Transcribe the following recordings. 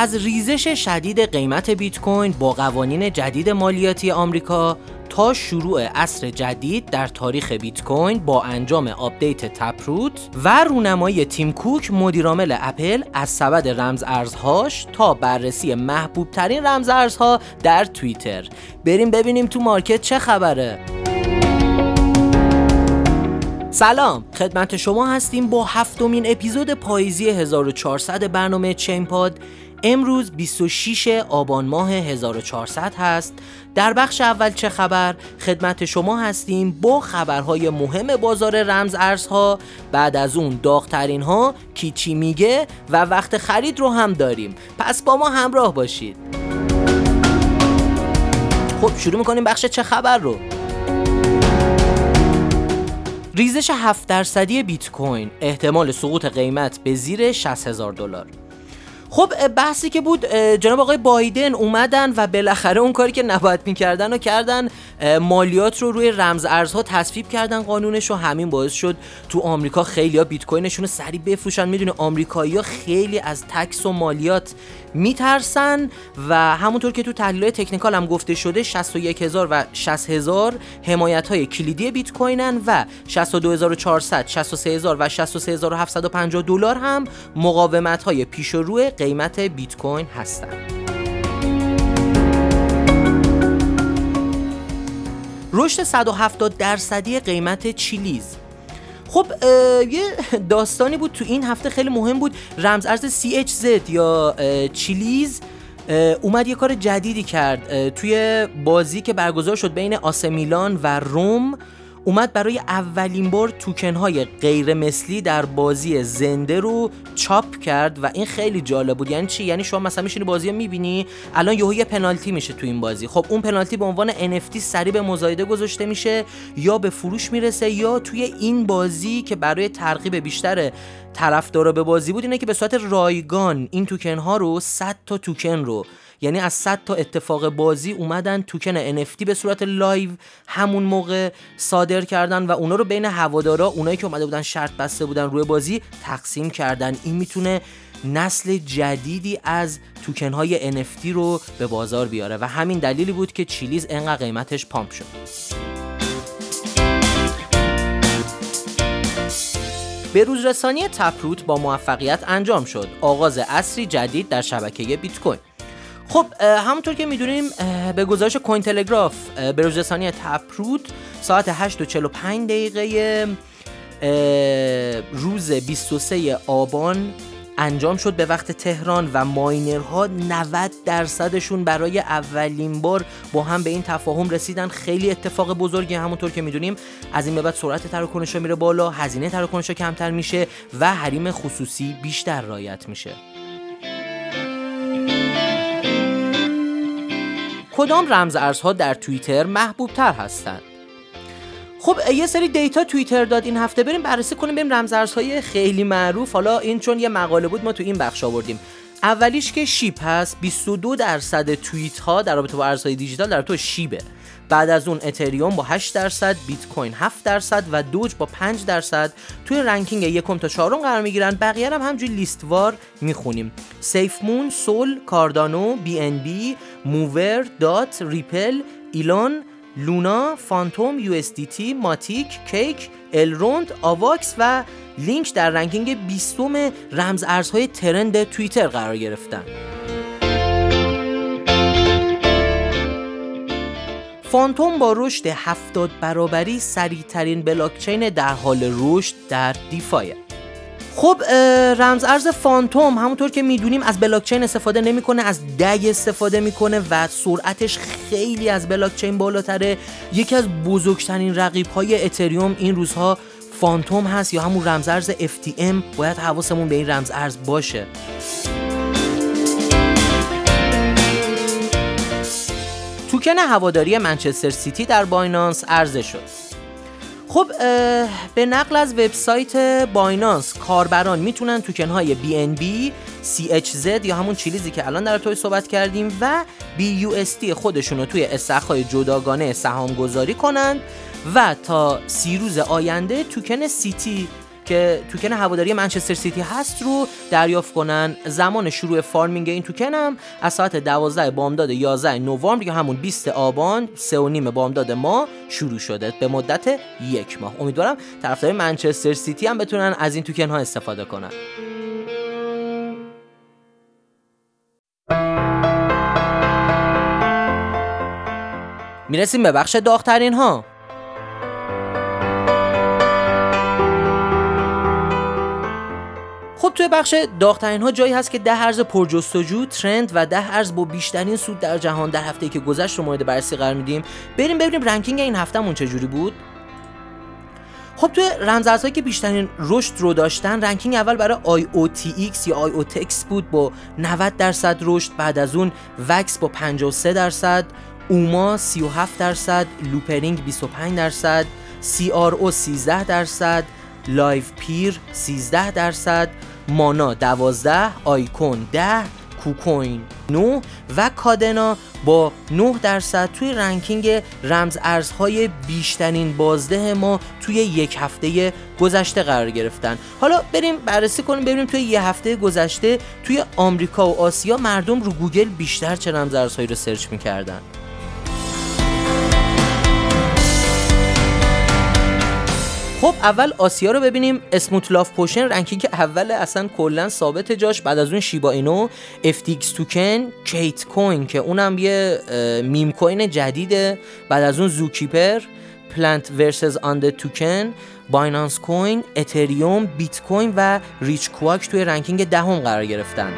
از ریزش شدید قیمت بیت کوین با قوانین جدید مالیاتی آمریکا تا شروع عصر جدید در تاریخ بیت کوین با انجام آپدیت Taproot و رونمایی تیم کوک مدیرعامل اپل از سبد رمز ارزهاش تا بررسی محبوب ترین رمز ارزها در توییتر. بریم ببینیم تو market چه خبره. سلام خدمت شما هستیم با هفتمین اپیزود پاییزی 1400 برنامه چین پاد. امروز 26 آبان ماه 1400 هست. در بخش اول چه خبر؟ خدمت شما هستیم با خبرهای مهم بازار رمز ارزها. بعد از اون داغترین ها کی چی میگه و وقت خرید رو هم داریم. پس با ما همراه باشید. خب شروع می‌کنیم بخش چه خبر رو. ریزش 7 درصدی بیت کوین احتمال سقوط قیمت به زیر 60 هزار دلار. خب بحثی که بود جناب آقای بایدن اومدن و بالاخره اون کاری که نباید می‌کردن و کردن. مالیات رو روی رمز ارزها تصویب کردن قانونش و همین باعث شد تو آمریکا خیلی ها بیت کوینشون رو سریع بفروشن. می‌دونه آمریکایی ها خیلی از تکس و مالیات میترسن و همونطور که تو تحلیل تکنیکال هم گفته شده 61000 و 60000 حمایت های کلیدی بیت کوینن و 62400 63000 و 63750 دلار هم مقاومت های پیش رو قیمت بیت کوین هستند رشد 170 درصدی قیمت چیلیز. خب یه داستانی بود تو این هفته خیلی مهم بود. رمز ارز CHZ یا چیلیز اومد یه کار جدیدی کرد. توی بازی که برگزار شد بین آسمیلان و روم اومد برای اولین بار توکن های غیر مثلی در بازی زنده رو چاپ کرد و این خیلی جالب بود. یعنی چی؟ یعنی شما مثلا میشینی بازی رو می‌بینی الان یهو یه پنالتی میشه تو این بازی. خب اون پنالتی به عنوان NFT سریع به مزایده گذاشته میشه یا به فروش می‌رسه یا توی این بازی که برای ترغیب بیشتر طرفدارا به بازی بود اینه که به صورت رایگان این توکن ها رو 100 تا توکن رو یعنی از 100 تا اتفاق بازی اومدن توکن NFT به صورت live همون موقع صادر کردن و اونا رو بین هوادارا اونایی که اومده بودن شرط بسته بودن روی بازی تقسیم کردن. این می‌تونه نسل جدیدی از توکن های NFT رو به بازار بیاره و همین دلیلی بود که چیلیز انقدر قیمتش پامپ شد. به روزرسانی تپروت با موفقیت انجام شد. آغاز اصری جدید در شبکه بیت کوین. خب همونطور که می‌دونیم به گزارش کوین تلگراف به روزرسانی تپروت ساعت 8 و 45 دقیقه روز 23 آبان انجام شد به وقت تهران و ماینرها 90 درصدشون برای اولین بار با هم به این تفاهم رسیدن. خیلی اتفاق بزرگی همونطور که می‌دونیم. از این به بعد سرعت تراکنش میره بالا هزینه تراکنش کمتر میشه و حریم خصوصی بیشتر رایت میشه. کدام رمز ارزها در توییتر محبوب تر هستند؟ خب یه سری data توییتر داد این هفته. بریم بررسی کنیم بریم رمز ارزهای خیلی معروف. حالا این چون یه مقاله بود ما تو این بخش آوردیم. اولیش که شیب هست 22 درصد توییت ها در رابطه با ارزهای دیجیتال در تو شیبه. بعد از اون اتریوم با 8 درصد بیت کوین 7 درصد و دوج با 5 درصد توی ranking یکم تا چهارم قرار می‌گیرن. بقیه هم همینجوری لیستوار می‌خونیم. سیف مون سول کاردانو بی ان بی موور دات ریپل ایلون لونا فانتوم یو اس تی ماتیک کیک الروند آواکس و لینک در ranking 20 رمز ارزهای trend توییتر قرار گرفتن. فانتوم با رشد 70 برابری سریعترین بلاکچین در حال رشد در DeFi. خب رمز ارز فانتوم همونطور که می‌دونیم از بلاکچین استفاده نمی‌کنه از DAG استفاده می‌کنه و سرعتش خیلی از بلاکچین بالاتره. یکی از بزرگترین رقیب های اتریوم این روزها فانتوم هست یا همون رمز ارز FTM باید حواسمون به این رمز ارز باشه. توکن هواداری منچستر سیتی در بایننس عرضه شد. خب به نقل از وبسایت بایننس کاربران می‌تونن توکن های BNB, CHZ یا همون چیلیزی که الان در توی صحبت کردیم و BUSD خودشون رو توی استخرهای جداگانه سهام گذاری کنند و تا سی روز آینده توکن سیتی که توکن هواداری منچستر سیتی هست رو دریافت کنن. زمان شروع farming این توکن هم از ساعت 12 بامداد 11 نوامبر یا همون 20 آبان 3 و نیم بامداد ما شروع شده به مدت یک ماه. امیدوارم طرفدار منچستر سیتی هم بتونن از این توکن ها استفاده کنن. می‌رسیم به بخش داغترین ها. خب توی بخش داغترین ها جایی هست که ده ارز پرجستجو trend و ده ارز با بیشترین سود در جهان در هفته که گذشت رو مورد بررسی قرار میدیم. بریم ببینیم ranking این هفتهمون چجوری بود. خب توی رمزارزهایی که بیشترین رشد رو داشتن ranking اول برای IOTX یا IOTX بود با 90 درصد رشد بعد از اون وکس با 53 درصد اوما 37 درصد لوپرینگ 25 درصد CRO 13 درصد لایوپیر 13 درصد مانا 12 آیکون 10 کوکوین 9 و کادنا با 9 درصد توی ranking رمز ارزهای بیشترین بازده ما توی یک هفته گذشته قرار گرفتن. حالا بریم بررسی کنیم ببینیم توی یه هفته گذشته توی آمریکا و آسیا مردم رو گوگل بیشتر چه رمز ارزهایی رو search می‌کردن. خب اول آسیا رو ببینیم. Smooth Love Potion ranking اول اصلا کلا ثابت جاش. بعد از اون Shiba Inu FTX Token کیت کوین که اونم یه meme coin جدیده. بعد از اون ZooKeeper Plant vs Undead Token Binance Coin اتریوم بیت کوین و RichQuack توی ranking دهم قرار گرفتن.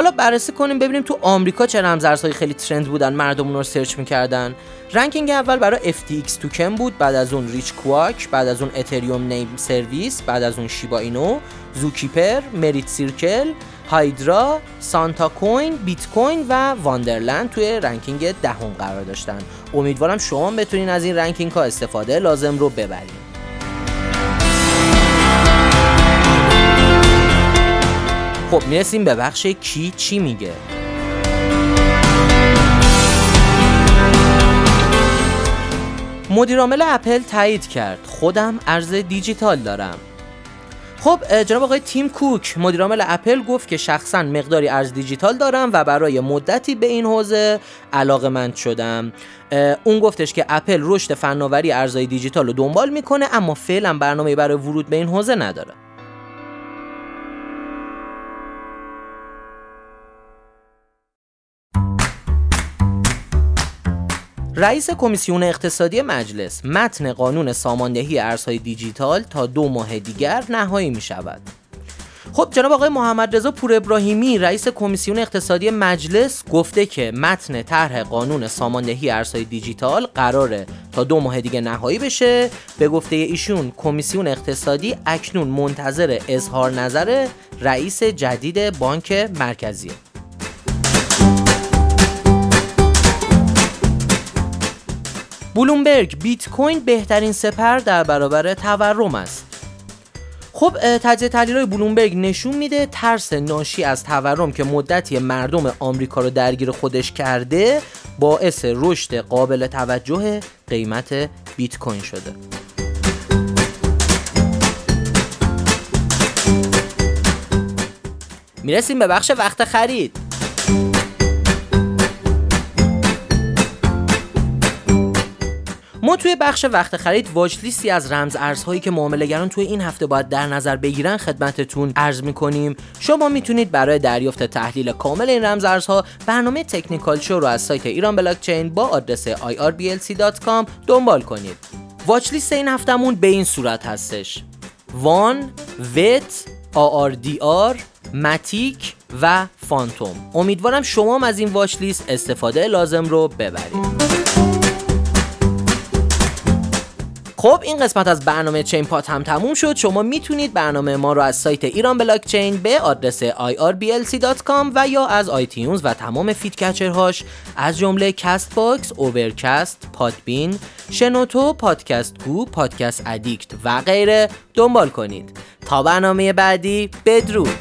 حالا بررسی کنیم ببینیم تو آمریکا چه رمزارزهایی خیلی trend بودن مردم رو search می‌کردن. ranking اول برای FTX Token بود بعد از اون RichQuack بعد از اون Ethereum Name Service بعد از اون Shiba Inu ZooKeeper Merit Circle Hydra Santa Coin بیت کوین و Wonderland توی ranking دهم قرار داشتن. امیدوارم شما بتونین از این ranking ها استفاده لازم رو ببرید خب می‌رسیم به بخش کی چی میگه؟ مدیرعامل اپل تایید کرد. خودم ارز دیجیتال دارم. خب جناب آقای تیم کوک مدیرعامل اپل گفت که شخصا مقداری ارز دیجیتال دارم و برای مدتی به این حوزه علاقه مند شدم اون گفتش که اپل رشد فناوری ارزهای دیجیتال رو دنبال می‌کنه اما فعلا برنامه برای ورود به این حوزه نداره. رئیس کمیسیون اقتصادی مجلس متن قانون ساماندهی ارزهای دیجیتال تا دو ماه دیگر نهایی می شود. خب جناب آقای محمد رضا پور ابراهیمی رئیس کمیسیون اقتصادی مجلس گفته که متن طرح قانون ساماندهی ارزهای دیجیتال قراره تا دو ماه دیگه نهایی بشه به گفته ایشون کمیسیون اقتصادی اکنون منتظر اظهار نظر رئیس جدید بانک مرکزیه بلومبرگ بیت کوین بهترین سپر در برابر تورم است. خب تجزیه تحلیل بلومبرگ نشون میده ترس ناشی از تورم که مدتی مردم آمریکا رو درگیر خودش کرده باعث رشد قابل توجه قیمت بیت کوین شده. می‌رسیم به بخش وقت خرید. ما توی بخش وقت خرید واچ لیستی از رمز ارزهایی که معاملهگران توی این هفته باید در نظر بگیرن خدمتتون عرض می‌کنیم. شما می‌تونید برای دریافت تحلیل کامل این رمز ارزها برنامه تکنیکال شو رو از سایت ایران بلاکچین با آدرس irblc.com دنبال کنید. واچ لیست این هفتهمون به این صورت هستش. وان ویت آر ماتیک و فانتوم. امیدوارم شما هم از این واچ لیست استفاده لازم رو ببرید. خب این قسمت از برنامه چین پاد هم تموم شد. شما می‌تونید برنامه ما رو از سایت ایران بلاک چین به آدرس irblc.com و یا از آیتیونز و تمام feed هاش از جمله Castbox، Overcast، Podbean، شنوتو، Podcast Go، Podcast Addict و غیره دنبال کنید. تا برنامه بعدی بدرود.